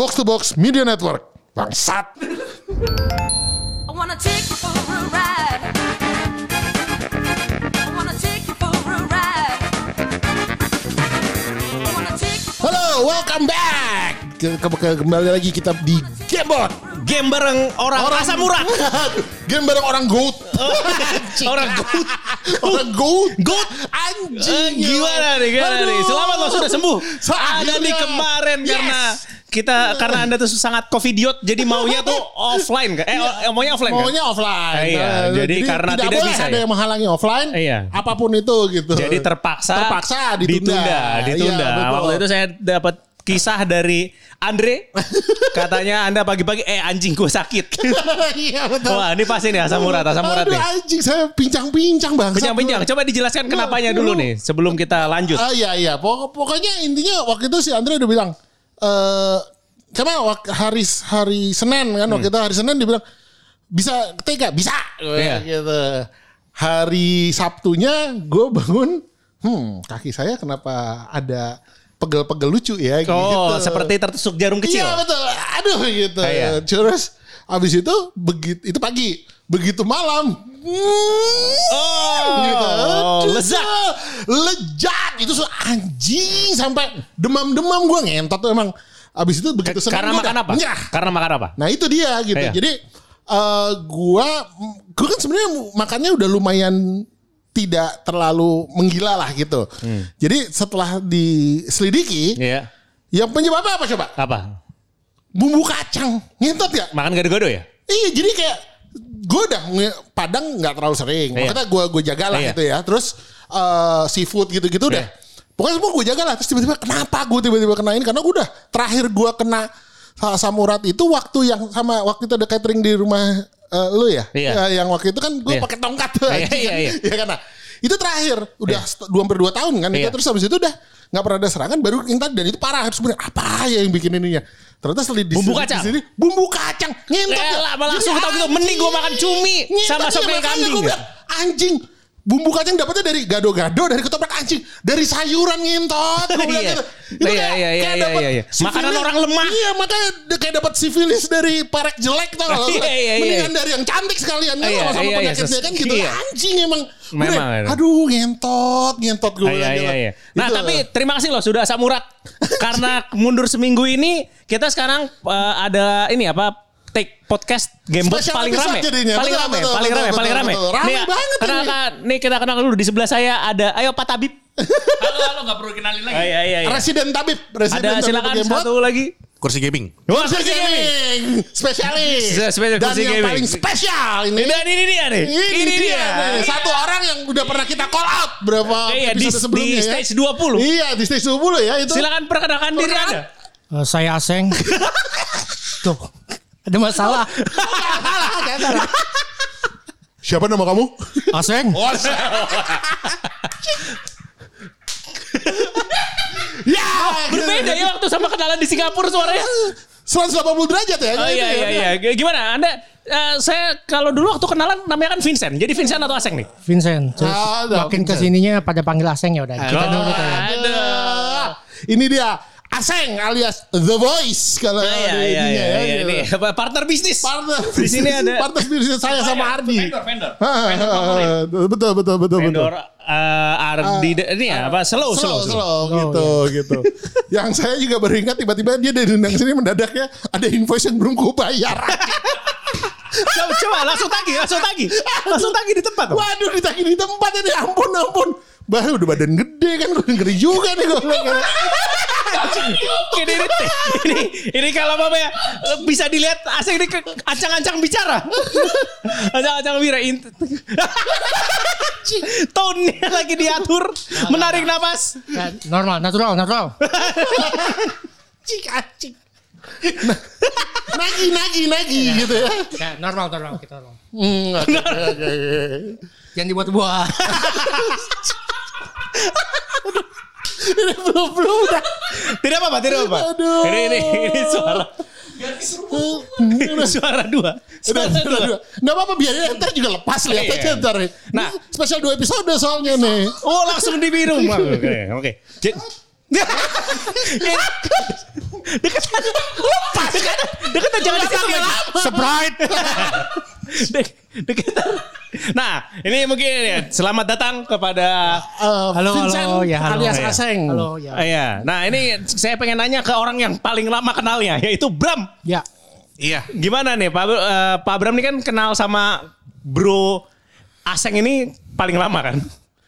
Box to Box Media Network. Bangsat. I wanna take you for a ride. I wanna take you for a ride. I wanna take you Halo, welcome back. Ke- ke- ke- kembali lagi kita di Gamebot. Game bareng orang, asam murah. Game bareng orang goat. orang goat. orang goat. Goat. Anjing. Eh, gimana nih, gimana Aduh. nih? Selamat lo sudah sembuh. Sa- Ada nih kemarin Yes. karena kita karena anda tuh sangat covidiot jadi maunya tuh offline kan? Eh, oh, maunya offline kan? Maunya offline. Iya, Nah, jadi karena tidak, tidak boleh bisa ada ya? yang menghalangi offline. Iya. Apa pun itu gitu. Jadi terpaksa terpaksa ditunda. ditunda, ditunda. Iya, betul. Waktu itu saya dapat kisah dari Andre katanya anda pagi-pagi eh anjing gue sakit. Iya betul. Wah ini pasti nih asam urat, asam urat Aduh, nih. anjing saya pincang-pincang bang. Bincang-bincang, coba dijelaskan kenapanya dulu nih sebelum kita lanjut. Ah iya iya. Pok- pokoknya intinya waktu itu si Andre udah bilang eh karena hari hari Senin kan waktu itu hari Senin dia bilang bisa tega bisa Iya. gitu. Hari Sabtunya gue bangun hmm kaki saya kenapa ada pegel-pegel lucu ya Oh, gitu. seperti tertusuk jarum kecil. Iya betul. Aduh gitu. Ah, iya. Terus abis itu begitu itu pagi, begitu malam. hmm, Oh, gitu. lezat. Lejat itu so anjing sampai demam-demam gue ngentot tuh emang. Abis itu begitu seneng Karena makan udah apa? nyerah. Karena makan apa? Nah itu dia gitu. Iya. Jadi eh gua gua kan sebenarnya makannya udah lumayan tidak terlalu menggila lah gitu. Jadi setelah diselidiki, Iya. yang penyebabnya apa coba? Apa? Bumbu kacang. Ngentot ya? Makan gado-gado ya? Iya jadi kayak gue udah padang nggak terlalu sering. Iya. Makanya gue gue jaga lah Iya. gitu ya. Terus eh, seafood gitu-gitu udah. Iya. Pokoknya semua gue jaga lah. Terus tiba-tiba kenapa gue tiba-tiba kena ini? Karena gue udah terakhir gue kena asam urat itu waktu yang sama waktu itu ada catering di rumah eh, lu ya. Iya. Ya, yang waktu itu kan gue Iya. pakai tongkat tuh. Iya, iya, kan. iya. Iya kan. Nah, itu terakhir udah dua hampir dua tahun kan. Iya. Terus habis itu udah nggak pernah ada serangan. Baru tadi dan itu parah. Harus sebenarnya apa ya yang bikin ininya? Ternyata setelah di Bumbu di kacang? sini, bumbu kacang ngentot ya. Malah langsung tahu gitu, mending gua makan cumi sama sop kambing bilang, Anjing. Bumbu kacang dapetnya dari gado-gado, dari ketoprak anjing, dari sayuran ngentot. Gua bilang Iya. gitu. Itu Iya, kayak- iya, iya, kayak iya, iya, iya. Makanan orang lemah. Iya, makanya kayak dapat sifilis dari parek jelek tau gak? Iya, iya, iya. Mendingan dari yang cantik sekalian kan Iya, sama sama iya, iya, penyakitnya ses- kan gitu. iya. Anjing emang. Memang, bilang, iya. Aduh, ngentot, ngentot gue. Iya, iya, iya. Nah, Itu. tapi terima kasih loh sudah asam urat. Karena mundur seminggu ini kita sekarang eh, ada ini apa? Take podcast Gamebot paling rame. jadinya. Paling Betul, rame, betul, paling betul, rame, betul, paling rame. betul. Rame Nih, banget ini. kenalkan, nih kita kenal dulu di sebelah saya ada ayo Pak Tabib. Halo, halo, gak perlu kenalin lagi. Oh, iya, iya, iya. Residen tabib, residen Ada tabib silakan Gamebot. satu lagi. Kursi gaming. Wah, Kursi kursi gaming. gaming spesialis spesial dan kursi yang gaming. paling spesial ini Dan ini dia nih. ini, dia, nih. satu orang yang udah pernah kita call out berapa Iya, di, episode di sebelumnya ya. stage 20. iya di stage 20 ya itu Silakan perkenalkan diri. Anda. Eh, saya Aseng. Tuh, ada masalah. Salah. siapa nama kamu Aseng. Oh, ya Berbeda ya waktu sama kenalan di Singapura suaranya. 180 derajat ya Oh iya iya iya. Gimana? Anda eh, saya kalau dulu waktu kenalan namanya kan Vincent. Jadi Vincent atau Aseng nih? Vincent. Terus Ah, makin Vincent. ke sininya pada panggil Aseng ya udah. Kita dulu. Aduh. Ini dia Aseng alias The Voice kalau Iya di iya ininya iya. ya, iya, gitu. Ini apa, partner bisnis. Partner Di sini ada partner bisnis saya sama Ardi. Vendor, vendor. Ah, betul betul betul betul. vendor eh, Ardi ini ya apa slow slow, slow. slow. slow, gitu gitu. yang saya juga beringat tiba-tiba dia dari undang sini mendadak ya ada invoice yang belum gue bayar. Coba, coba langsung tagih, langsung tagih. Langsung tagih di tempat. Waduh ditagih di tempat ini ampun ampun. Bah udah badan gede kan gue ngeri juga nih gue. Ini, ini, ini, kalau apa ya bisa dilihat asing ini ancang-ancang bicara. Ancang-ancang bicara. Tone-nya lagi diatur, menarik napas. Ya, normal, natural, natural. Cik acik. Nah, nagi nagi nagi gitu ya. Ya, normal, normal kita normal. Hmm. Jangan dibuat-buat. Ini belum belum udah. Tidak apa-apa, tidak apa-apa. Ini ini ini suara. ini suara dua. Suara, dua. dua. Nggak apa-apa biarin ntar juga lepas lihat iya. aja ntar. Nah, spesial dua episode soalnya nih. Oh langsung diminum. Oke, okay, oke. Okay. dekat lepas dekat dekat dekat, dekat, dekat, dekat, dekat, Nah, ini mungkin ya. Selamat datang kepada Eh, Halo, Vincent halo, ya, halo. alias Ya. Aseng. Halo, ya. Ah, Iya. Nah, ini saya pengen nanya ke orang yang paling lama kenalnya, yaitu Bram. Ya. Iya. Gimana nih, Pak eh, Pak Bram ini kan kenal sama Bro Aseng ini paling lama kan?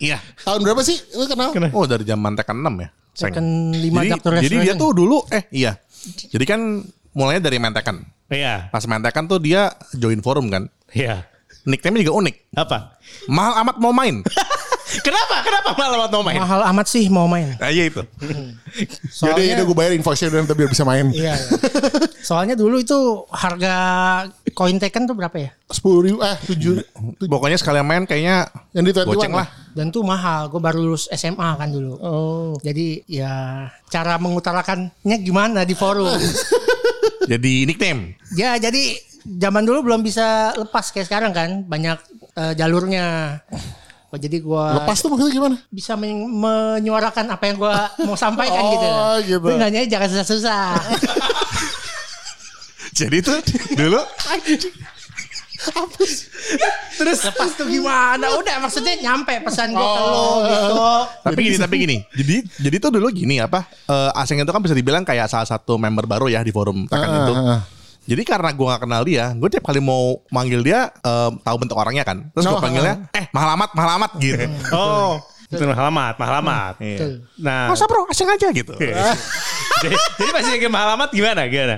Iya. Tahun berapa sih lu kenal? Kenal. Oh dari zaman Tekken 6 ya. Tekken 5 jadi, jadi dia tuh dulu eh iya. Jadi kan mulainya dari main Tekken. Iya. Pas main Tekken tuh dia join forum kan. Iya. Nickname-nya juga unik. Apa? Mahal amat mau main. Kenapa? Kenapa malah mau main? Mahal amat sih mau main. nah, iya itu. Jadi udah gue bayar invoice-nya dan biar bisa main. Iya. iya. Soalnya dulu itu harga koin Tekken tuh berapa ya? Sepuluh ribu, eh tujuh, Pokoknya sekalian main kayaknya yang di 21 goceng lah. Dan tuh mahal. Gue baru lulus SMA kan dulu. Oh. Jadi ya cara mengutarakannya gimana di forum. Jadi nickname. ya jadi zaman dulu belum bisa lepas kayak sekarang kan. Banyak eh, jalurnya. Oh, jadi gue Lepas tuh maksudnya gimana? bisa men- menyuarakan apa yang gue mau sampaikan Oh, gitu. gitu. Nanya jangan susah-susah. Jadi tuh dulu Terus lepas tuh gimana? Udah maksudnya nyampe pesan gue ke lo Oh. gitu. tapi gini tapi gini. Jadi jadi tuh dulu gini apa? eh, Aseng itu kan bisa dibilang kayak salah satu member baru ya di forum Tekken Ah, itu. ah. Jadi karena gue gak kenal dia, gue tiap kali mau manggil dia eh, tahu bentuk orangnya kan. Terus gue Oh, panggilnya, eh mahal amat, mahal amat gitu. Oh, itu mahal amat, mahal amat. Betul. Nah, Masa bro, asing aja gitu. jadi, jadi pas lagi mahal amat gimana? Gimana?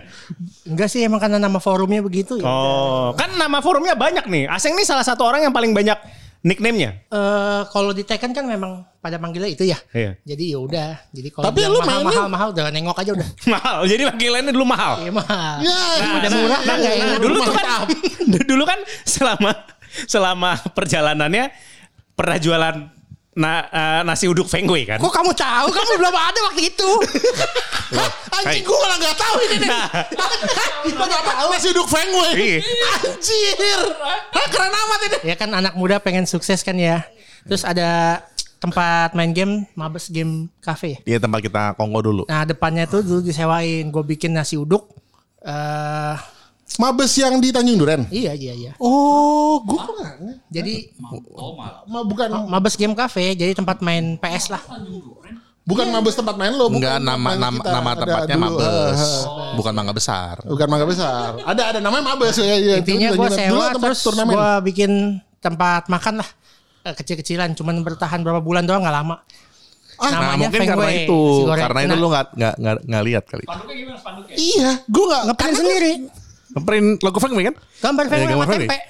Enggak sih emang karena nama forumnya begitu ya. Oh, kan nama forumnya banyak nih. Aseng nih salah satu orang yang paling banyak nickname-nya. Eh kalau di Tekken kan memang pada manggilnya itu ya. Iya. Jadi ya udah. Jadi kalau Tapi lu mahal, mahal mahal udah nengok aja udah. Mahal. Jadi panggilannya dulu mahal. Iya mahal. Ya, Udah murah kan nggak Nah, dulu tuh kan dulu kan selama selama perjalanannya pernah jualan na- eh, nasi uduk Feng Wei kan? Kok kamu tahu? Kamu belum ada waktu itu. Anjing gue malah gak tahu ini nih. Gue gak tahu nasi uduk Feng Wei. Iya. Anjir. Hah, keren amat ini. ya kan anak muda pengen sukses kan ya. Terus ada tempat main game, Mabes Game Cafe. Iya tempat kita Kongo dulu. Nah depannya tuh dulu disewain. Gue bikin nasi uduk. eh Mabes yang di Tanjung Duren. iya iya iya. Oh, gue pernah. Jadi Ma, bukan Mabes Game Cafe jadi tempat main PS lah. bukan Mabes tempat main lo. bukan Enggak nama nama kita. nama tempatnya dulu. Mabes. Eh, Bukan Mangga Besar. Bukan mangga besar. Ada ada namanya Mabes ya. ya. Intinya gue Duren. sewa Dulu tempat terus turnamen. gue bikin tempat makan lah. Eh, Kecil-kecilan cuman bertahan berapa bulan doang nggak lama. Ah, Nah Namanya mungkin Feng karena Wei, itu, karena itu Nah. lu nggak nggak nggak lihat kali. Iya, gue nggak Ngeprint sendiri. Ngeprint logo Feng Wei kan? Gambar Feng Eh, sama tempe.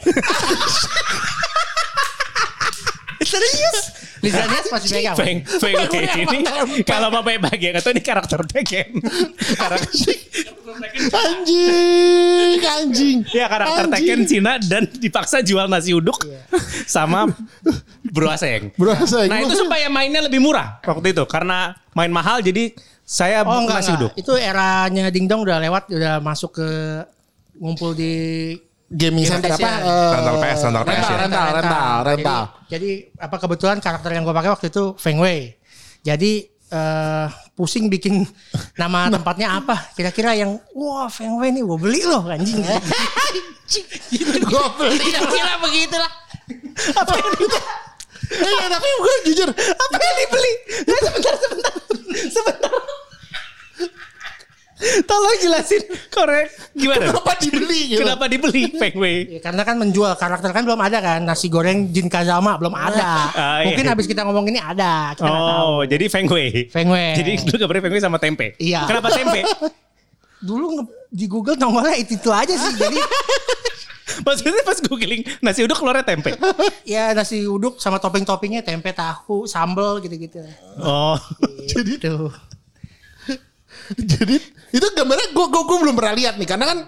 Serius? Lisannya masih pegang. Feng Feng ini kalau mau bagian atau ini karakter Tekken. karakter Anjing, anjing. ya karakter Anjing. Tekken Cina dan dipaksa jual nasi uduk sama Bro Aseng. Berasa Nah itu supaya mainnya lebih murah waktu itu karena main mahal jadi saya Oh enggak, nasi uduk. enggak. Itu eranya Dingdong udah lewat, udah masuk ke ngumpul di gaming center apa? Eh, Rental PS, rental PS rental, ya. rental, rental, rental. Jadi, jadi apa kebetulan karakter yang gue pakai waktu itu Feng Wei. Jadi eh pusing bikin nama tempatnya apa? Kira-kira yang wah Feng Wei nih gue beli loh anjing. Gue beli. Kira-kira begitulah. Apa yang? Eh, tapi gue jujur. Apa yang dibeli? Nah, sebentar, sebentar, sebentar. Tolong jelasin korek gimana? Kenapa dibeli gitu? Kenapa dibeli Feng Wei? Ya, karena kan menjual karakter kan belum ada kan nasi goreng Jin Kazama belum ada. Iya. Mungkin habis kita ngomong ini ada. Kita nggak tahu. Oh, jadi Feng Wei. Feng Wei. Jadi dulu gambarnya Feng Wei sama tempe. Iya. Kenapa tempe? dulu di Google nongolnya itu, itu aja sih. Jadi Maksudnya pas googling nasi uduk keluarnya tempe. ya nasi uduk sama topping-toppingnya tempe, tahu, sambal gitu-gitu. Oh. Jadi tuh. Jadi itu gambarnya gue gue gue belum pernah lihat nih karena kan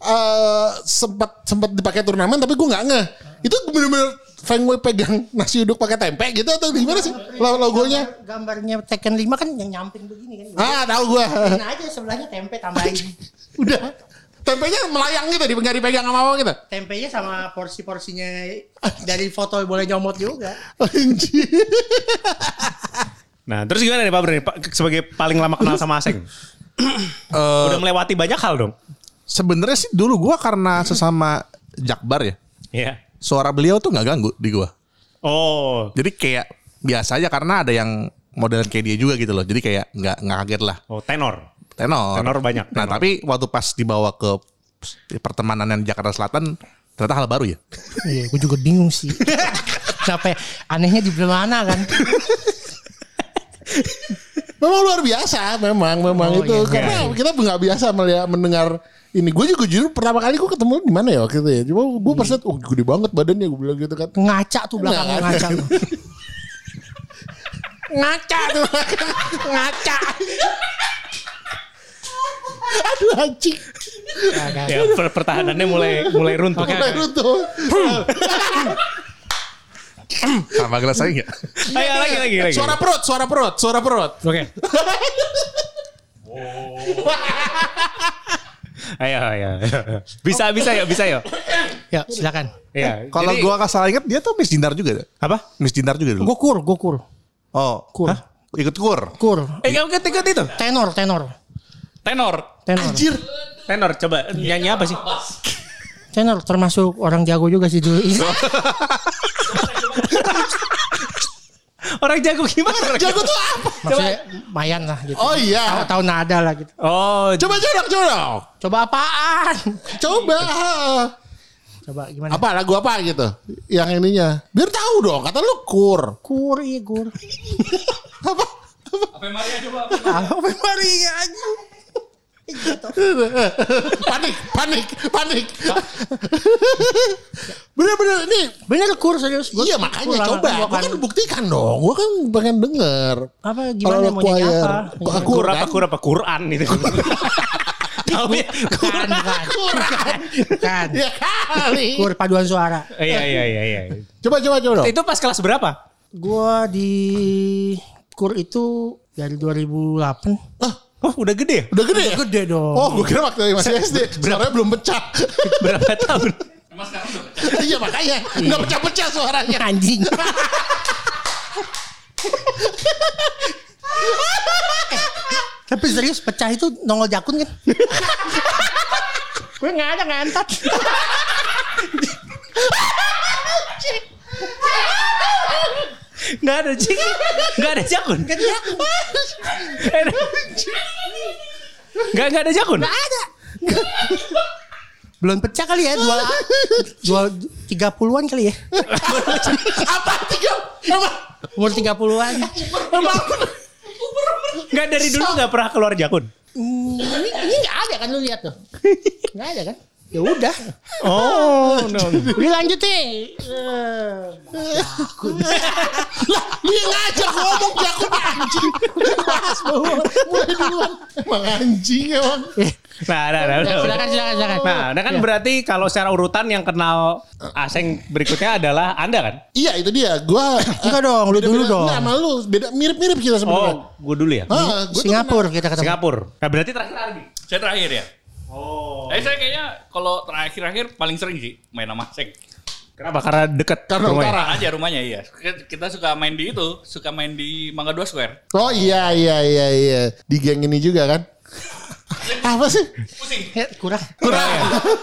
eh, sempat sempat dipakai turnamen tapi gue nggak ngeh. Itu bener-bener Feng Wei pegang nasi uduk pakai tempe gitu atau gimana sih lo- logonya? Gambarnya Tekken 5 kan yang nyamping begini kan. Ah tahu gue. Bikin aja sebelahnya tempe tambahin. Udah. Tempenya melayang gitu, di nggak dipegang sama apa gitu. Tempenya sama porsi-porsinya dari foto boleh nyomot juga. Anjir. Nah, terus gimana nih Pak? Pak, Sebagai paling lama kenal sama Aseng. Eh, Udah melewati banyak hal dong. Sebenarnya sih dulu gua karena sesama Jakbar ya. Iya. Suara beliau tuh nggak ganggu di gua. Oh. Jadi kayak biasa aja karena ada yang modelan kayak dia juga gitu loh. Jadi kayak nggak nggak kaget lah. Oh, tenor. Tenor. Tenor banyak, Nah tenor. tapi waktu pas dibawa ke pertemanan yang Jakarta Selatan ternyata hal baru ya. Iya, gue juga bingung sih. Ya? Anehnya di mana kan? Memang luar biasa, memang memang Oh, itu iya, karena iya. kita nggak biasa melihat mendengar ini. Gue juga jujur pertama kali gue ketemu di mana ya waktu itu ya. Cuma gue pas liat, oh gede banget badannya gue bilang gitu kan. Ngaca tuh belakangnya Nggak. ngaca. tuh. Ngaca tuh, ngaca. Aduh anjing. Ya, per- pertahanannya mulai mulai runtuh. Mulai runtuh. Sama gelas saya nggak? Ayo lagi lagi lagi. Suara perut, suara perut, suara perut. Oke. Ayo ayo. ayo. Bisa bisa ya, bisa ya. Ya, silakan. Iya. Kalau jadi- gua nggak salah ingat dia tuh Miss Dinar juga. apa? Miss Dinar juga dulu. Gue kur, gue kur. Oh, Kur. Hah? ikut kur. Kur. Eh, kamu ikut ikut itu. Tenor, tenor. Tenor. Tenor. Anjir. Tenor coba nyanyi apa sih? Tenor termasuk orang jago juga sih dulu. Orang jago gimana? Jago tuh apa? Maksudnya mayan lah gitu. Oh iya. Tahu tahu nada lah gitu. Oh, Coba coba coba. Coba apaan? Coba. Coba gimana? Apa lagu apa gitu? Yang ininya. Biar tahu dong, kata lu kur. Kur, iya kur. Apa? Apa Maria aja? panik, panik, panik. Bener-bener ini. Bener kur serius. Gua- iya makanya lama coba. kan gua Gua kan buktikan dong. Gua kan pengen denger. apa gimana mau nyanyi apa? Aku- kur apa kan? kur apa Quran itu. Tahu ya? Bukan. Bukan. Bukan. Ya kali. Kur paduan suara. Iya iya iya iya. Coba coba coba dong. Itu pas kelas berapa? Gua di kur itu dari 2008. Oh, udah gede? Udah gede ya? Gede dong. Oh, gue kira waktu masih SD. Suaranya belum pecah. Berapa tahun? Iya makanya nggak pecah-pecah suaranya. anjing. Eh, Tapi serius pecah itu nongol jakun kan? Gue nggak ada ngantat. Enggak ada cing. Enggak ada jakun. Gak ada jakun. Enggak enggak ada jakun. Nggak ada. Belum pecah kali ya dua dua tiga puluhan kali ya. apa tiga? Apa? Umur tiga puluhan. Enggak dari dulu enggak pernah keluar jakun. Hmm, ini ini nggak ada kan lu lihat tuh. Nggak ada kan? Ya udah. Oh, no. Udah lanjut deh. Eh, Lah, dia ngajak ngomong jakun anjing. Bahas bahwa mulai duluan. Emang anjing emang. Nah, nah, nah, nah. silakan silakan silakan. Nah, nah kan Ya. berarti kalau secara urutan yang kenal Aseng berikutnya adalah Anda kan? Iya itu dia. Gua Enggak dong, lu dulu dong. Enggak sama lu. Beda mirip-mirip kita sebenarnya. Oh, gue dulu ya. Ah, gua Singapura kita ketemu. Singapura. Nah, berarti terakhir Ardi. Saya terakhir ya. Oh. Eh saya kayaknya kalau terakhir-akhir paling sering sih main sama Seng. Kenapa? Karena dekat Karena rumahnya. utara. Aja rumahnya iya. Kita suka main di itu, suka main di Mangga 2 Square. Oh iya iya iya iya. Di geng ini juga kan. Apa sih? Pusing. Ya, kurang. Kurang.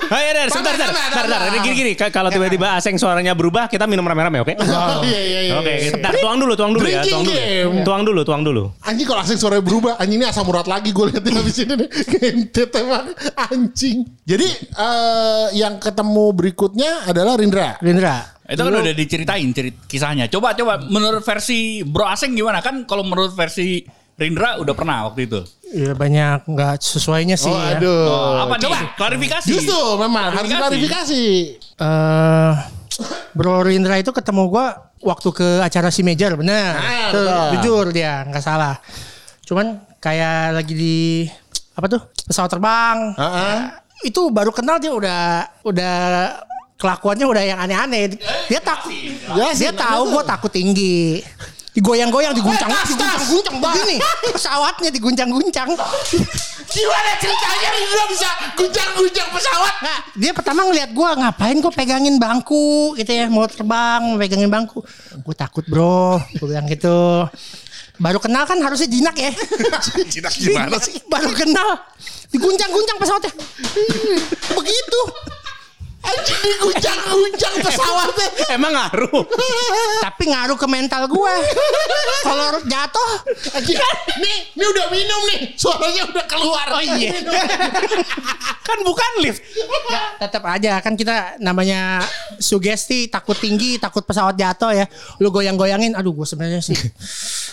Oh, iya, iya, sebentar, sebentar, sebentar. Ini gini-gini, K- kalau tiba-tiba Aseng suaranya berubah, kita minum rame-rame, oke? Oh, iya iya iya. Oke, iya. sebentar, tuang dulu, tuang dulu ya, tuang dulu. game. Tuang dulu, tuang dulu. Anjing kalau asing suaranya berubah Anjing ini asam urat lagi gue liatin habis ini nih Gentet emang Anjing Jadi eh, Yang ketemu berikutnya adalah Rindra Rindra. Itu kan udah diceritain cerit kisahnya. Coba coba menurut versi Bro Aseng gimana kan kalau menurut versi Rindra udah pernah waktu itu. Ya banyak nggak sesuainya sih Oh ya. aduh Oh, apa Coba nih? Klarifikasi. Justru memang harus Klarifikasi. Eh, Bro Rindra itu ketemu gua waktu ke acara si Major bener. Ah, Tuh, betul. jujur dia nggak salah. Cuman kayak lagi di apa tuh pesawat terbang. Heeh. Itu baru kenal dia udah udah kelakuannya udah yang aneh-aneh. Dia takut. Ya, dia sih, tahu gua takut tinggi. Digoyang-goyang, diguncang, Eh, tas, tas. diguncang-guncang begini. Pesawatnya diguncang-guncang. Gimana ceritanya Rindra bisa Guncang-guncang pesawat Nah, dia pertama ngeliat gua ngapain kok pegangin bangku gitu ya mau terbang mau pegangin bangku. Gue takut bro, gue bilang gitu. Baru kenal kan harusnya jinak ya. Jinak gimana sih? Baru kenal diguncang-guncang pesawatnya. Begitu. Anjing Emang ngaruh. Tapi ngaruh ke mental gue. Kalau jatuh, Anjing, nih, ini udah minum nih. Suaranya udah keluar. Oh iya. Kan bukan lift. tetap aja kan kita namanya sugesti takut tinggi takut pesawat jatuh ya lu goyang-goyangin aduh gue sebenarnya sih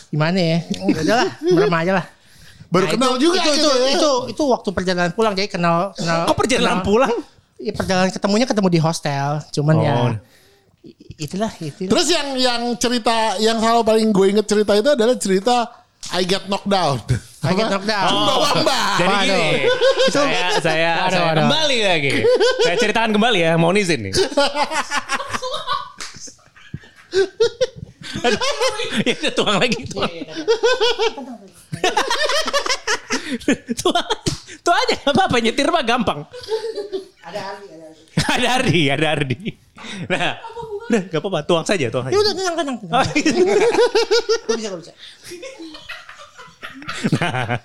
gimana ya udah lah merem aja lah Baru Nah, kenal itu, juga itu, itu, ya. itu itu waktu perjalanan pulang jadi kenal kenal Kok perjalanan kenal- pulang? Iya perjalanan ketemunya ketemu di hostel cuman ya Oh. i- itulah itu Terus yang yang cerita yang selalu paling gue inget cerita itu adalah cerita I get knocked down. I get knocked down. Mbak Wamba. Jadi Waduh. gini, saya saya, Waduh, saya kembali lagi. Saya ceritakan kembali ya, mau izin nih. Ya udah, tuang lagi, tuang. tuang, tuang aja apa-apa nyetir mah gampang. Ada Ardi ada Ardi Ada Ardi, ada Ardi. Nah, udah gak apa-apa, tuang saja, tuang ya saja. udah tenang tenang, tenang. Oh, iya. Gua bisa gua bisa Nah,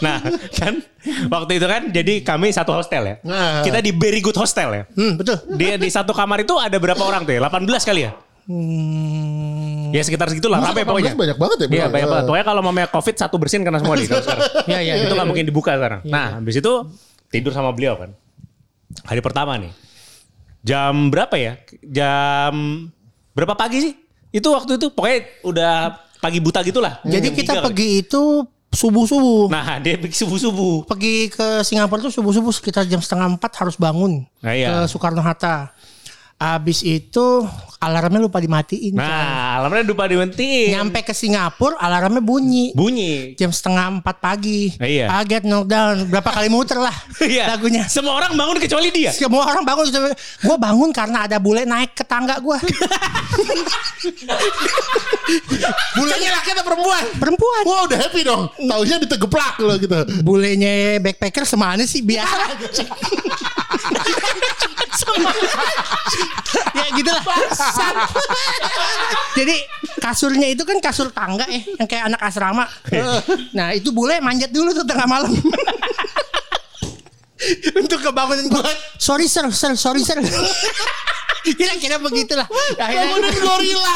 nah kan waktu itu kan jadi kami satu hostel ya. Nah. Kita di Very Good Hostel ya. hmm betul Di, di satu kamar itu ada berapa orang tuh ya? 18 kali ya? hmm, Ya sekitar segitulah, Masa ramai 18 pokoknya. banyak banget ya, Iya banyak banget. Pokoknya kalau mamanya covid satu bersin kena semua di kalau sekarang. ya ya itu ya, nggak ya. mungkin dibuka sekarang. Nah habis itu tidur sama beliau kan. Hari pertama nih. Jam berapa ya? Jam berapa pagi sih? Itu waktu itu pokoknya udah pagi buta gitulah. jadi Jam kita pergi itu subuh subuh Nah dia pergi subuh-subuh. pergi ke Singapura tuh subuh-subuh sekitar jam setengah empat harus bangun Nah, iya. ke Soekarno Hatta. Abis itu alarmnya lupa dimatiin. kan. Nah alamnya lupa dimentiin. Nyampe ke Singapura alarmnya bunyi. Bunyi. Jam setengah empat pagi. Nah, iya. I get knocked down. Berapa kali muter lah Iya. lagunya. Semua orang bangun kecuali dia. Semua orang bangun. Gue bangun karena ada bule naik ke tangga gue. Bulenya laki atau perempuan? Perempuan. Wah udah happy dong. Taunya ditegeplak loh gitu. Bulenya backpacker semana sih biasa. ya gitu lah. Jadi kasurnya itu kan kasur tangga ya, yang kayak anak asrama. nah itu bule manjat dulu tuh tengah malam. Untuk kebangunan gue. Sorry sir, sir, sorry sir. Kira-kira begitulah. Akhirnya, gorila.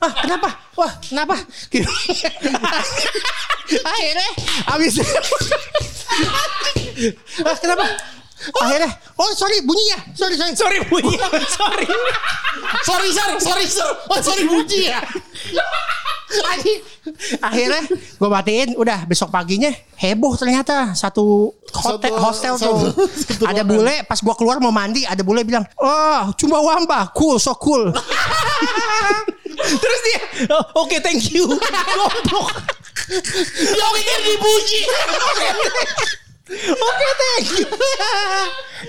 ah, kenapa? Wah, kenapa? Akhirnya habis ah, kenapa? Akhirnya, oh sorry bunyi ya, sorry sorry. Sorry bunyi. Sorry. sorry sir, sorry sir. Oh sorry bunyi ya. Akhirnya gue matiin, udah besok paginya heboh ternyata satu hotel, Satu- hostel tuh. satu- satu ada bule, pas gue keluar mau mandi, ada bule bilang, oh cuma wamba, cool, so cool. Terus dia, oh, oke thank you. Goblok. Dia pikir dipuji. Oke thank you.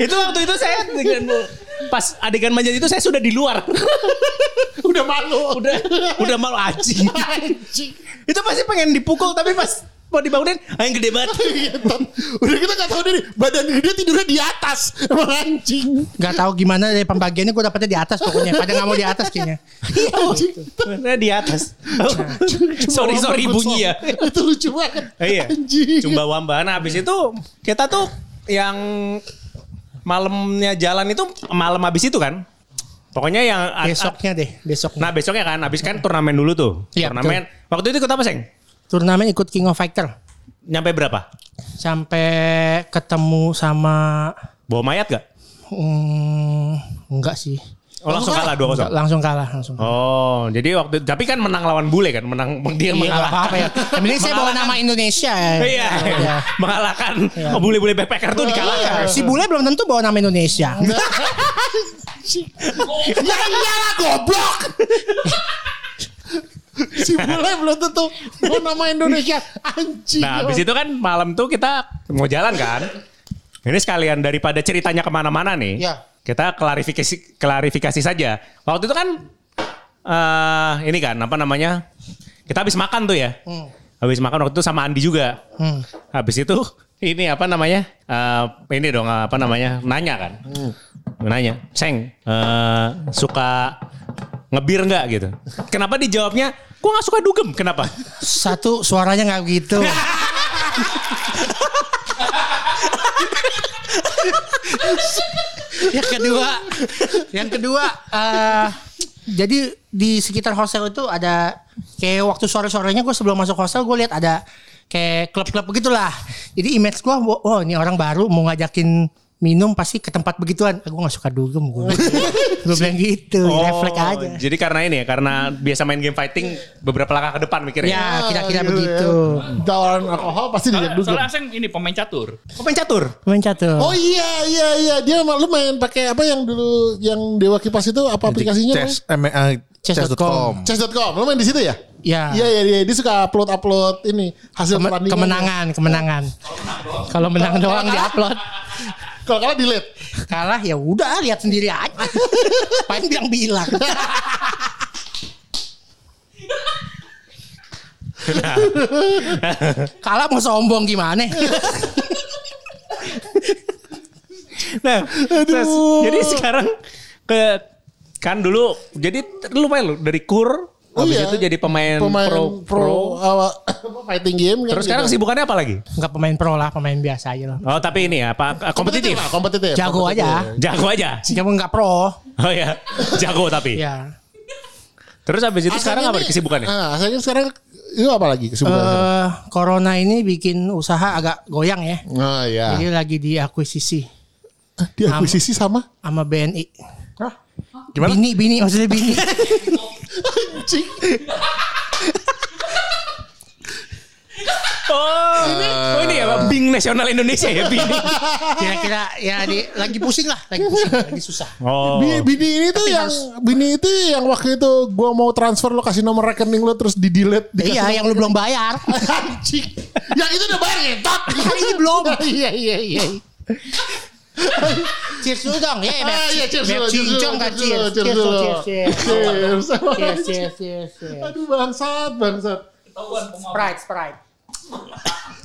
itu waktu itu saya dengan pas adegan manjat itu saya sudah di luar. Udah malu. udah udah malu. Anjing. itu pasti pengen dipukul tapi pas mau dibangunin, yang gede banget. Gitu. Udah kita gak tahu diri. Badan dia tidurnya di atas. Emang anjing. Gak tahu gimana dari pembagiannya gue dapetnya di atas pokoknya. Pada nggak mau di atas kayaknya. Nah, di atas. sorry sorry bunyi ya. Itu lucu banget. Iya. Cumba Wamba. Nah, habis itu kita tuh yang malamnya jalan itu malam habis itu kan. Pokoknya yang Besoknya deh, besoknya. Nah, besoknya kan habis kan turnamen dulu tuh. Iya, turnamen. Waktu itu ikut apa, Seng? Turnamen ikut King of Fighter. Nyampe berapa? Sampai ketemu sama Bawa mayat gak? hmm, enggak sih. Oh, langsung kalah 2-0. Enggak, langsung kalah, langsung. Oh, jadi waktu tapi kan menang lawan bule kan, menang dia Iya, mengalah. apa-apa ya. Yang penting saya bawa nama Indonesia ya. Iya, Iya. mengalahkan oh, bule-bule backpacker tuh dikalahkan. Si bule belum tentu bawa nama Indonesia. Ya iyalah goblok. si bule belum tentu mau nama Indonesia anjing. Nah, habis itu kan malam tuh kita mau jalan kan. Ini sekalian daripada ceritanya ke mana-mana nih. Ya. Kita klarifikasi klarifikasi saja. Waktu itu kan eh ini kan apa namanya? Kita habis makan tuh ya. Habis makan waktu itu sama Andi juga. Hmm. Habis itu ini apa namanya? Eh ini dong apa namanya? Nanya kan. Nanya, "Seng, eh, suka ngebir nggak gitu?" Kenapa dijawabnya? Gua nggak suka dugem. Kenapa? Satu suaranya nggak gitu. yang kedua, yang kedua, eh, jadi di sekitar hostel itu ada kayak waktu sore-sorenya gue sebelum masuk hostel gue lihat ada kayak klub-klub begitulah. Jadi image gue, oh ini orang baru mau ngajakin minum pasti ke tempat begituan. Gue gak suka dugem gue. gue bilang gitu, refleks aja. Oh, Jadi karena ini ya, karena biasa main game fighting beberapa langkah ke depan mikirnya. Ya kira-kira gitu begitu. ya. Tawaran alkohol pasti Soalnya, dulu. soalnya Aseng ini pemain catur. Pemain catur. Main catur. Oh iya iya iya dia lu main pakai apa yang dulu yang Dewa Kipas itu apa aplikasinya? Chess, eh, eh, Chess.com. chess.com. Lu main di situ ya? Ya. Iya iya iya dia suka upload upload ini hasil Keme- pertandingan. kemenangan, kemenangan. Kalau menang doang diupload. Kalau kalah delete. Kalah ya udah lihat sendiri aja. Paling bilang-bilang. Kalah mau sombong gimana? Nah, terus, jadi sekarang ke kan dulu jadi lumayan lu dari kur Oh habis iya. itu jadi pemain, Pemain pro pro, pro. awal fighting game kan. Terus sekarang gitu. kesibukannya apa lagi? Enggak pemain pro lah, pemain biasa aja loh. Oh, tapi ini ya, apa kompetitif. lah, kompetitif. Jago kompetitif. aja. Jago aja. Sih kamu enggak pro. Oh ya, jago tapi. Ya. Terus habis itu sekarang apa Asalnya kesibukannya? Ah, asalnya sekarang itu apa lagi kesibukannya? Eh, corona ini bikin usaha agak goyang ya. oh iya. Jadi lagi diakuisisi Di akuisisi sama sama BNI. Gimana? Bini, bini maksudnya bini. anjing. Oh, ini, oh ini ya, Bing Nasional Indonesia ya, Bing. Kira-kira ya di, lagi pusing lah, lagi pusing, lagi susah. Oh. Bini, bini ini tuh yang bini itu yang waktu itu gua mau transfer lo kasih nomor rekening lo terus di delete Iya, yang lu belum bayar. anjing. yang itu udah bayar ngetot. Hari ini belum. Iya iya iya. Cheers dulu dong. Ya, Ah, iya, cheers dulu, cheers cincong dulu, kan cheers dulu, cheers. dulu. cheers, cheers. Cheers. Cheers, cheers, cheers, cheers. Aduh bangsat bangsat. Sprite, Sprite.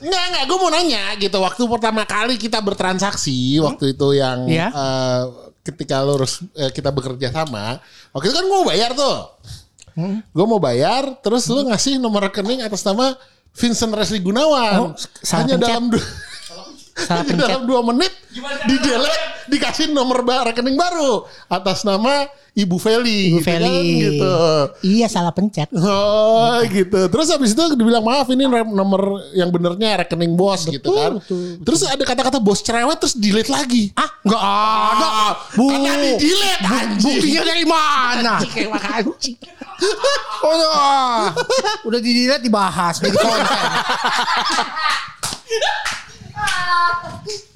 Enggak enggak, gue mau nanya gitu. Waktu pertama kali kita bertransaksi, waktu itu yang Iya. eh, ketika lu harus eh, kita bekerja sama, waktu itu kan gue mau bayar tuh. Gue mau bayar, terus lu ngasih nomor rekening atas nama Vincent Resli Gunawan. Oh, Hanya pencet. dalam Salah hanya pencet. dalam dua menit di delete dikasih nomor ba- rekening baru atas nama Ibu Feli. Ibu gitu kan, Feli. gitu. Iya, salah pencet. Oh gitu. Terus habis itu dibilang maaf ini nomor yang benernya rekening bos gitu kan. Terus ada kata-kata bos cerewet terus delete lagi. Ah, enggak ada. Bu, Karena di delete anjing. buktinya dari mana? Anjing. Oh, udah, udah di delete dibahas jadi konten.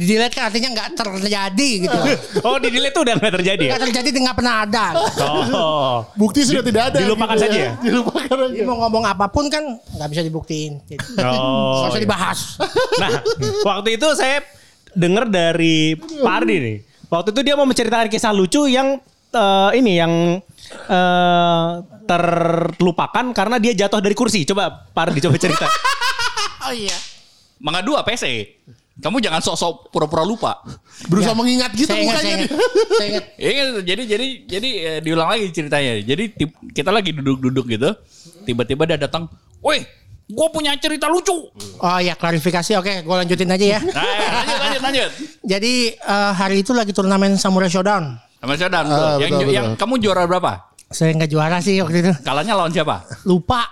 Di delete kan artinya nggak terjadi gitu. Oh, di delete tuh udah nggak terjadi ya? Nggak terjadi dan nggak pernah ada. Oh. Bukti sudah tidak ada. dilupakan gitu saja ya? Dilupakan aja. Jadi mau ngomong apa pun kan nggak bisa dibuktiin. Jadi, Oh. nggak usah iya. dibahas. Nah, waktu itu saya dengar dari Pak Ardi nih. Waktu itu dia mau menceritakan kisah lucu yang eh, ini yang eh, terlupakan karena dia jatuh dari kursi. Coba Pak Ardi coba cerita. Oh iya. Mangga dua PC. Kamu jangan sok-sok pura-pura lupa. Berusaha mengingat gitu Saya ingat, saya mukanya. ingat. Saya ingat. Jadi jadi jadi eh, diulang lagi ceritanya. Jadi tip- kita lagi duduk-duduk gitu, tiba-tiba dia datang, "Woi, gue punya cerita lucu." Oh ya klarifikasi oke gue lanjutin aja ya. Nah, lanjut lanjut lanjut. Jadi eh, hari itu lagi turnamen Samurai Showdown. Sama Sadan, Ah, yang, betul, yang kamu juara berapa? Saya nggak juara sih waktu itu. Kalahnya lawan siapa? Lupa.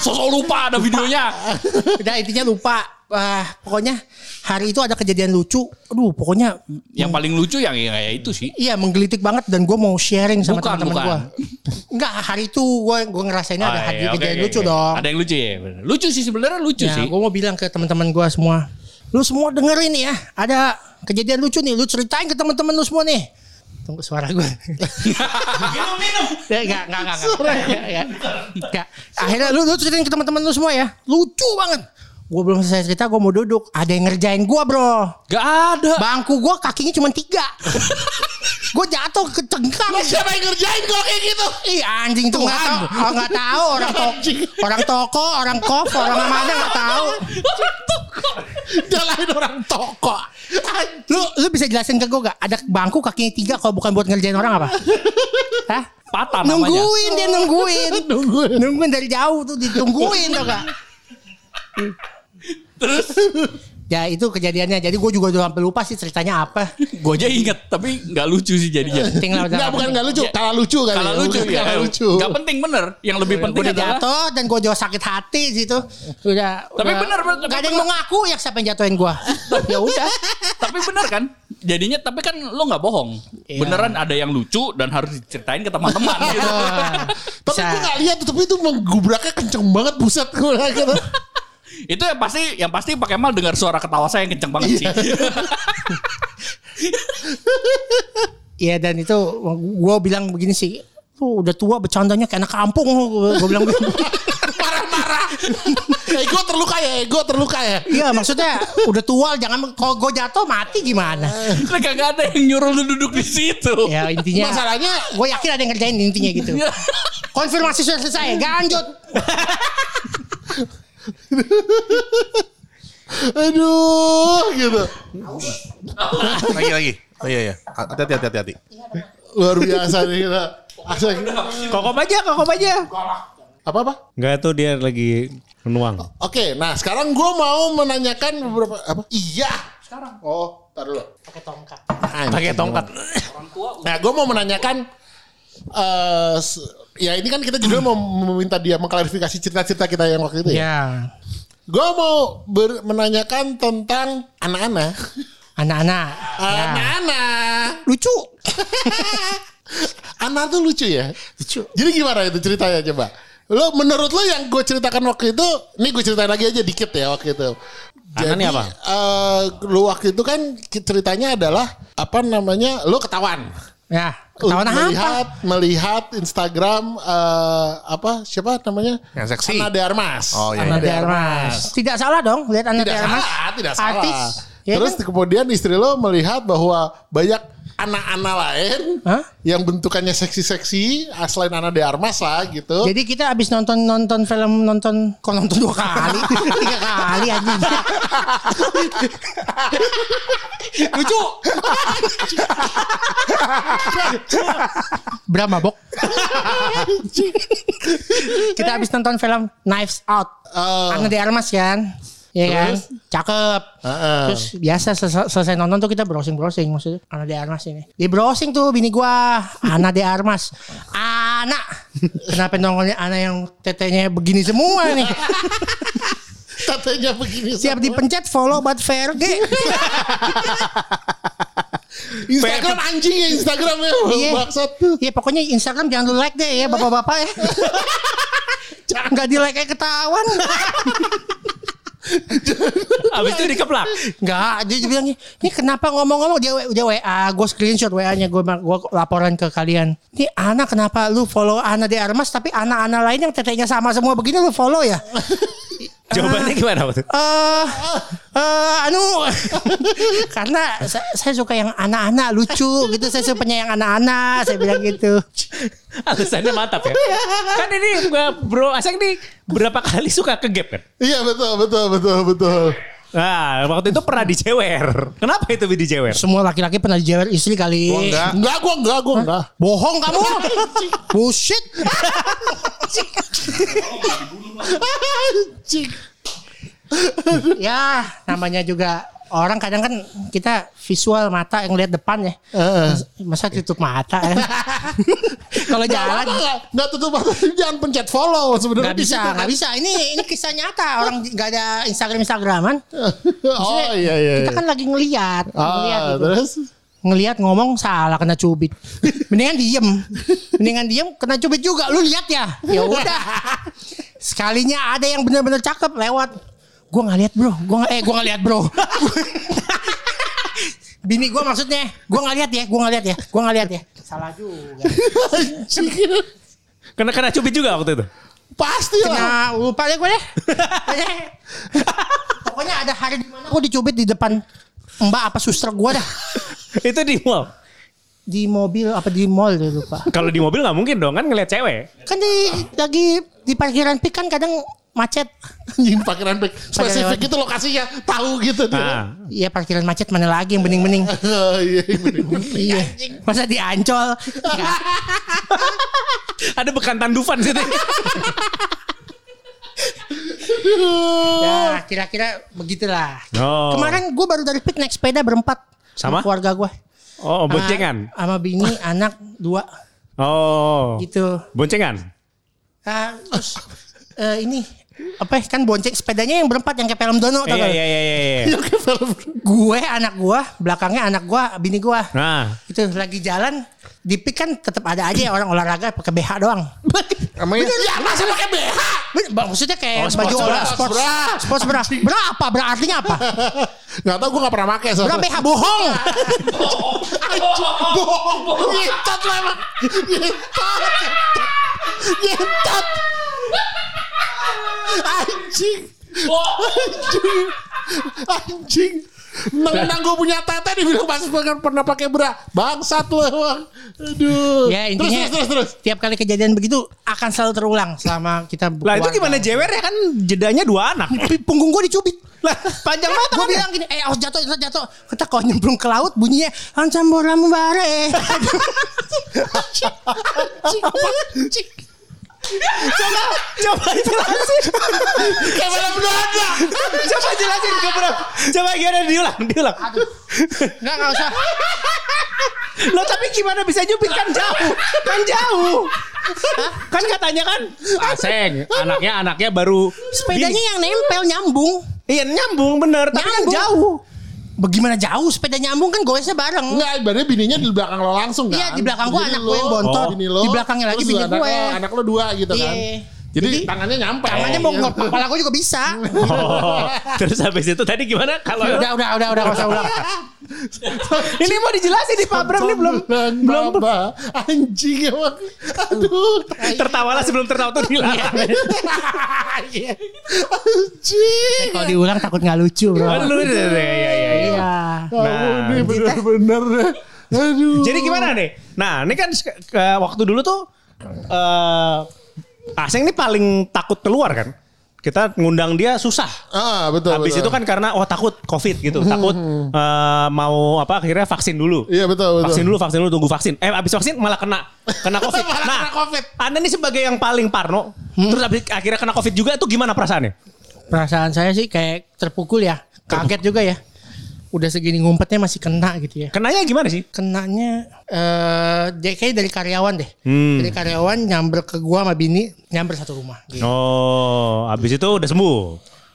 Sosok lupa ada videonya. Udah intinya lupa. Wah, pokoknya hari itu ada kejadian lucu. Aduh, pokoknya yang paling lucu yang ya, ya itu sih. iya menggelitik banget dan gue mau sharing sama teman-teman gue. Enggak, hari itu gue gue ngerasainnya ada Ah, hari iya, kejadian oke, lucu oke. dong. Ada yang lucu ya. bener. Lucu sih sebenarnya lucu Ya, sih. gue mau bilang ke teman-teman gue semua, lu semua dengerin ya, ada kejadian lucu nih, lu ceritain ke teman-teman lu semua nih. Tunggu suara gue. minum minum. Ya, enggak, enggak, enggak, enggak. Ya, enggak. Akhirnya lu, lu ceritain ke teman-teman lu semua ya, lucu banget. Gue belum selesai cerita, gue mau duduk. Ada yang ngerjain gue bro. Gak ada. Bangku gue kakinya cuma tiga. Gue jatuh kecengkang. Lo siapa yang ngerjain kalau kayak gitu? Ih anjing tuh nggak tahu, oh, nggak tahu orang toko, orang toko, orang kof, orang mana nggak tahu. Nyalain orang toko. Lu lu bisa jelasin ke gue gak? Ada bangku kakinya tiga kalau bukan buat ngerjain orang apa? Hah? Patah namanya. Nungguin dia nungguin. nungguin. Nungguin dari jauh tuh ditungguin tuh gak? Terus Ya itu kejadiannya. Jadi gue juga udah sampai lupa sih ceritanya apa. gue aja inget tapi nggak lucu sih jadinya. Udah- Enggak bukan enggak lucu, kalah lucu kali. Kalau ya. lucu ya. Kalah lucu. Gak penting bener. Yang lebih penting udah adalah jatuh dan gue juga sakit hati di situ. Udah. Tapi udah- bener, bener, Gak ada yang mau ngaku ya siapa yang jatuhin gue. ya udah. tapi bener kan? Jadinya tapi kan lo nggak bohong. Iya. Beneran ada yang lucu dan harus diceritain ke teman-teman gitu. Tapi gue gak lihat tapi itu menggubraknya kenceng banget buset gue gitu. Itu yang pasti yang pasti Pak Kemal dengar suara ketawa saya yang kenceng banget sih. Iya dan itu gue bilang begini sih. Tuh udah tua bercandanya kayak anak kampung. Gue bilang begitu. Marah-marah. ego terluka ya, ego terluka ya. Iya maksudnya udah tua jangan kalau gue jatuh mati gimana? Lah kagak ada yang nyuruh lu duduk di situ. Ya intinya Masalahnya gue yakin ada yang ngerjain intinya gitu. Konfirmasi sudah selesai, ganjut. aduh gitu. lagi lagi. Oh iya iya. Hati-hati hati-hati. hati. Luar biasa nih kita. Asik. Kokom aja, kokom aja. Apa-apa? Enggak tuh dia lagi menuang. Oke, nah sekarang gue mau menanyakan beberapa apa? Iya. Sekarang. Oh, tar dulu. Pakai tongkat. Pakai tongkat. Nah, gue mau menanyakan eh s- ya ini kan kita juga mau meminta dia mengklarifikasi cerita-cerita kita yang waktu itu ya. Ya, Gue mau ber- menanyakan tentang anak-anak. anak-anak. Ya. Anak-anak. Lucu. Anak tuh lucu ya. Lucu. Jadi gimana itu ceritanya coba? Lo menurut lo yang gue ceritakan waktu itu, ini gue ceritain lagi aja dikit ya waktu itu. Anak nih apa? eh, lo waktu itu kan ceritanya adalah apa namanya? Lo ketahuan. Ya, ketahuan apa? melihat melihat Instagram eh, apa siapa namanya? Yang seksi. Ana de Armas. Oh, iya, Ana iya. de Armas. Tidak salah dong lihat Ana de Tidak Armas. salah, tidak salah. Artis. Ya Terus kan? kemudian istri lo melihat bahwa banyak anak-anak lain Hah? yang bentukannya seksi-seksi ah, selain Ana de Armas lah gitu. Jadi kita abis nonton nonton film nonton kok nonton dua kali tiga kali anjing lucu berapa mabok kita abis nonton film Knives Out Oh. Ana de Armas kan Kan Terus? cakep Heeh. Terus biasa selesai, selesai nonton tuh kita browsing-browsing maksudnya Ana de Armas ini. Di browsing tuh bini gua, Ana de Armas. Ana. Kenapa nongolnya Ana yang tetenya begini semua nih? Katanya begini. Siap dipencet follow but fair. Instagram anjing ya Instagramnya. Iya. Bangsat. Iya pokoknya Instagram jangan lu like deh ya bapak-bapak ya. Nggak di like kayak ketahuan. Abis itu dikeplak. Enggak, dia bilang ini kenapa ngomong-ngomong dia dia WA, gue screenshot WA-nya gue gue laporan ke kalian. Ini anak kenapa lu follow Ana de Armas tapi anak-anak lain yang tetenya sama semua begini lu follow ya? Jawabannya gimana waktu? Eh eh anu karena saya, saya suka yang anak-anak lucu gitu, saya suka yang anak-anak, saya bilang gitu. Alasannya mantap ya. kan ini gua bro Aseng nih berapa kali suka ke gap kan? Iya betul betul betul betul. Nah waktu itu pernah dicewer. Kenapa itu dicewer? Semua laki-laki pernah dijewer istri kali. Gua enggak. Enggak gua enggak gua enggak. Bohong kamu. Bullshit. Anjing. ya namanya juga orang kadang kan kita visual mata yang lihat depan ya. Masa tutup mata kan kalau jalan. Enggak, enggak tutup mata. Jangan pencet follow sebenarnya. nggak bisa nggak bisa. Ini ini kisah nyata. Orang nggak ada Instagram Instagraman Oh iya iya. kita iya. kan lagi ngelihat ngelihat Ah, gitu. terus? Ngelihat ngomong salah kena cubit. Mendingan diem. Mendingan diem kena cubit juga. Lu lihat ya? Ya udah sekalinya ada yang benar-benar cakep lewat gua nggak lihat bro gua nggak eh gua nggak lihat bro bini gua maksudnya gua nggak lihat ya gua nggak lihat ya gua nggak lihat ya salah juga. Kena kena cubit juga waktu itu. Pasti lah. Kena lupa deh gue deh. Pokoknya ada hari di mana gue dicubit di depan mbak apa suster gue dah. itu di mall. di mobil apa di mall deh lupa. Kalau di mobil nggak mungkin dong kan ngeliat cewek. Kan di lagi di parkiran pik kan kadang macet. Anjing parkiran back. Spesifik itu lokasinya. Tahu gitu dia. Nah, Iya parkiran macet mana lagi yang bening-bening. Oh, iya. Iya. Masa di Ancol? Ada bekantan Dufan situ. Ya kira-kira begitulah. Oh. Kemarin gue baru dari pik naik sepeda berempat. Sama? keluarga gue. Oh, boncengan. Sama bini, anak dua Oh. gitu. Boncengan. Nah, terus eh, ini apa ya, kan bonceng sepedanya yang berempat yang kayak film Dono tau Iya gak? iya iya iya. iya. Gue anak gue belakangnya anak gue bini gue Nah, itu lagi jalan di pik kan tetap ada aja ya orang olahraga pakai BH doang. Emangnya ya masa pakai BH? Bener, Bang, Maksudnya kayak Oh, baju bra, olahraga sports bra. sports bra. Bra apa? Bra artinya apa? Gak tau gue gak pernah pakai Bra. BH bohong. Bohong. Lo emang. Ngentot. Ngentot. Anjing. Anjing. Anjing. Nang gue punya tete dibilang masih pernah, pernah pakai bra. Bangsat lo emang. Aduh. Ya intinya terus, terus, terus, terus. tiap kali kejadian begitu akan selalu terulang selama kita lah itu gimana jewer ya kan jedanya dua anak. Punggung gue dicubit. Lah panjang banget Gue bilang gini, eh awas jatuh, jatuh, jatuh. Kata kalau nyemplung ke laut bunyinya ancam boramu bare. Anjing. Coba coba jelasin. Kayak malam doanya. coba jelasin ke bro. Coba gimana diulang, diulang. Enggak, enggak usah. Lo tapi gimana bisa nyubit kan jauh, kan jauh. kan katanya kan Aseng, anaknya anaknya baru Sepedanya yang nempel nyambung. Iya nyambung bener, tapi kan Nyambung. jauh. Bagaimana jauh sepeda nyambung kan goesnya bareng. Enggak, ibaratnya bininya di belakang lo langsung kan? Iya, di belakang gua Bini anak lo, gue yang bontot. bini lo, Di belakangnya lagi bini anak gue. lo- Anak lo dua gitu kan. Jadi, Jadi, tangannya nyampe. Tangannya mau Iya. ngop kepala gue juga bisa. Oh, terus habis itu tadi gimana kalau udah, udah, udah, udah, usah ulang. ini mau dijelasin di Pak Bram ini belum belum. Anjing emang. Aduh. tertawalah sebelum tertawa tuh dilarang. Iya. Anjing. Kalau diulang takut nggak lucu, bro. Iya, iya, iya, iya. Iya. Kamu Nah, nih bener-bener deh. Aduh. Jadi gimana nih? Nah, ini kan ke- waktu dulu tuh eh Aseng ini paling takut keluar kan? Kita ngundang dia susah. Ah, betul. Habis betul. itu kan karena oh takut covid gitu, takut eh, mau apa akhirnya vaksin dulu. Iya betul betul. Vaksin dulu, vaksin dulu, tunggu vaksin. Eh abis vaksin malah kena kena covid. Malah nah, kena COVID. Anda nih sebagai yang paling parno, terus abis, akhirnya kena covid juga itu gimana perasaannya? Perasaan saya sih kayak terpukul ya. Kaget juga ya. Udah segini ngumpetnya masih kena gitu ya. Kenanya gimana sih? Kenanya eh kayak dari karyawan deh. Hmm. Dari karyawan nyamber ke gua sama bini, nyamber satu rumah. Gitu. Oh, abis itu udah sembuh.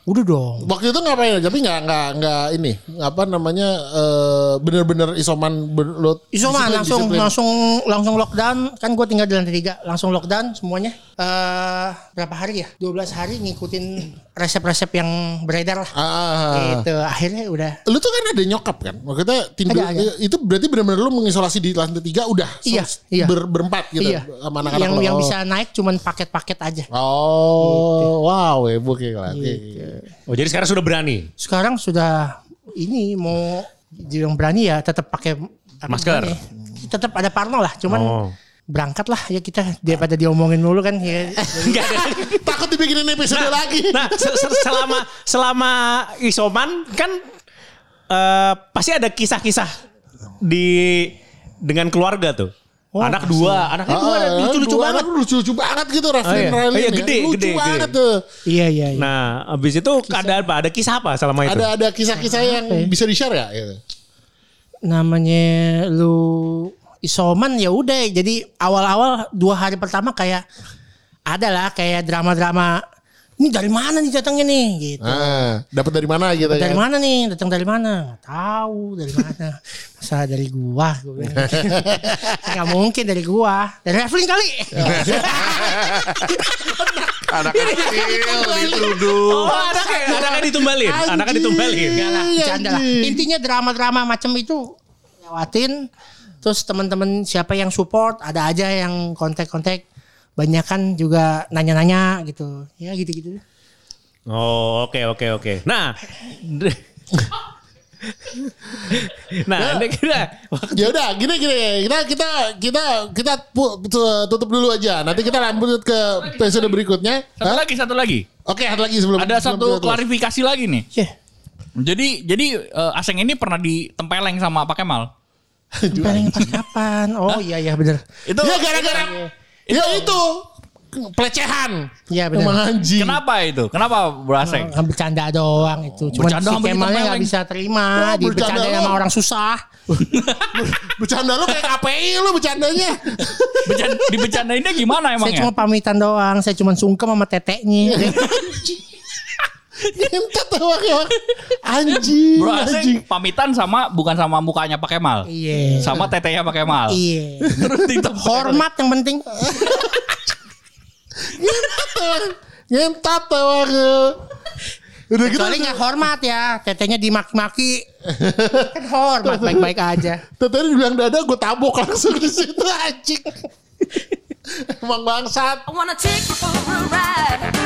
Udah dong. Waktu itu ngapain? Tapi nggak nggak nggak ini apa namanya eh, bener-bener isoman ber, lo- Isoman disiplin, langsung disiplin. langsung langsung lockdown kan gue tinggal di lantai tiga langsung lockdown semuanya eh berapa hari ya 12 hari ngikutin resep-resep yang beredar lah Ah, ah, ah. gitu akhirnya udah Lu tuh kan ada nyokap kan? Maksudnya tidur Ada, ada. itu berarti benar-benar lu mengisolasi di lantai tiga udah Iya, iya. ber- berempat gitu iya sama anak-anak yang lo. yang Oh. bisa naik cuman paket-paket aja Oh, wow, heboh kayak lah. Gitu. Oh, jadi sekarang sudah berani. sekarang sudah ini mau yang berani ya tetap pakai Masker. tetap ada parno lah cuman Oh. Berangkat lah ya kita daripada diomongin mulu kan ya Enggak ada. Takut dibikinin episode lagi. Nah, se- se- selama selama isoman kan eh, pasti ada kisah-kisah di dengan keluarga tuh. anak dua, anaknya dua ada lucu-lucu dua banget. lucu-lucu banget gitu Raflin iya. Ralin Oh, iya, ya. gede, lucu gede, banget gede. tuh. iya iya, iya. Nah, habis itu ada apa? Ada kisah apa selama itu? Ada ada kisah-kisah yang Apa ya? bisa di-share ya? Gitu. namanya lu isoman ya udah. Jadi awal-awal dua hari pertama kayak ada lah kayak drama-drama ini dari mana nih datangnya nih? Gitu. Ah, dapat dari mana gitu dari kan? mana nih? Datang dari mana? Nggak tahu dari mana? Masa dari gua gua nggak mungkin dari gua. Dari Evelyn kali. Anak kecil dituduh. Oh, anaknya, anaknya ditumbalin, anaknya ditumbalin. Enggak lah, Iya, bercanda lah. Intinya drama-drama macam itu lewatin. Terus teman-teman siapa yang support, ada aja yang kontak-kontak. Banyak kan juga nanya-nanya gitu. Ya gitu-gitu. Oh, oke oke oke. Nah, d- Nah, ini kita Ya udah, gini gini kita kita kita kita tutup dulu aja. Nanti kita lanjut ke episode berikutnya. Satu Hah? lagi, satu lagi. Oke, satu lagi sebelum Ada sebelum satu klarifikasi lagi nih. Yeah. Jadi jadi eh, Aseng ini pernah ditempeleng sama Pak Kemal. Tempeleng pas kapan? Oh iya iya bener. Itu Ya gara-gara Ya itu pelecehan. Iya bener. Emang anjing. Kenapa itu? Kenapa Aseng? Nggak bercanda doang itu. Cuma Bercanda si Kemalnya nggak bisa terima. Wah, Dibercandain bercanda sama lu. orang susah. Bercanda lu kayak KPI lu bercandanya. Becan, dibecandainnya gimana Saya emangnya? cuma pamitan doang. Saya cuma sungkem sama teteknya. Doang ya. Anjing. Bro anjing. Aseng pamitan sama bukan sama mukanya Pak Kemal. Iya. Sama tetenya Pak Kemal. Iya. Terus ditempeleng. Hormat yang penting. Ngentot doang. ya. Udah gitu. Kecuali nggak hormat ya. Tetenya dimaki-maki. Kan hormat baik-baik aja. Tetenya bilang dada gue tabok langsung di situ anjing. Emang bangsat. I wanna take you for a ride.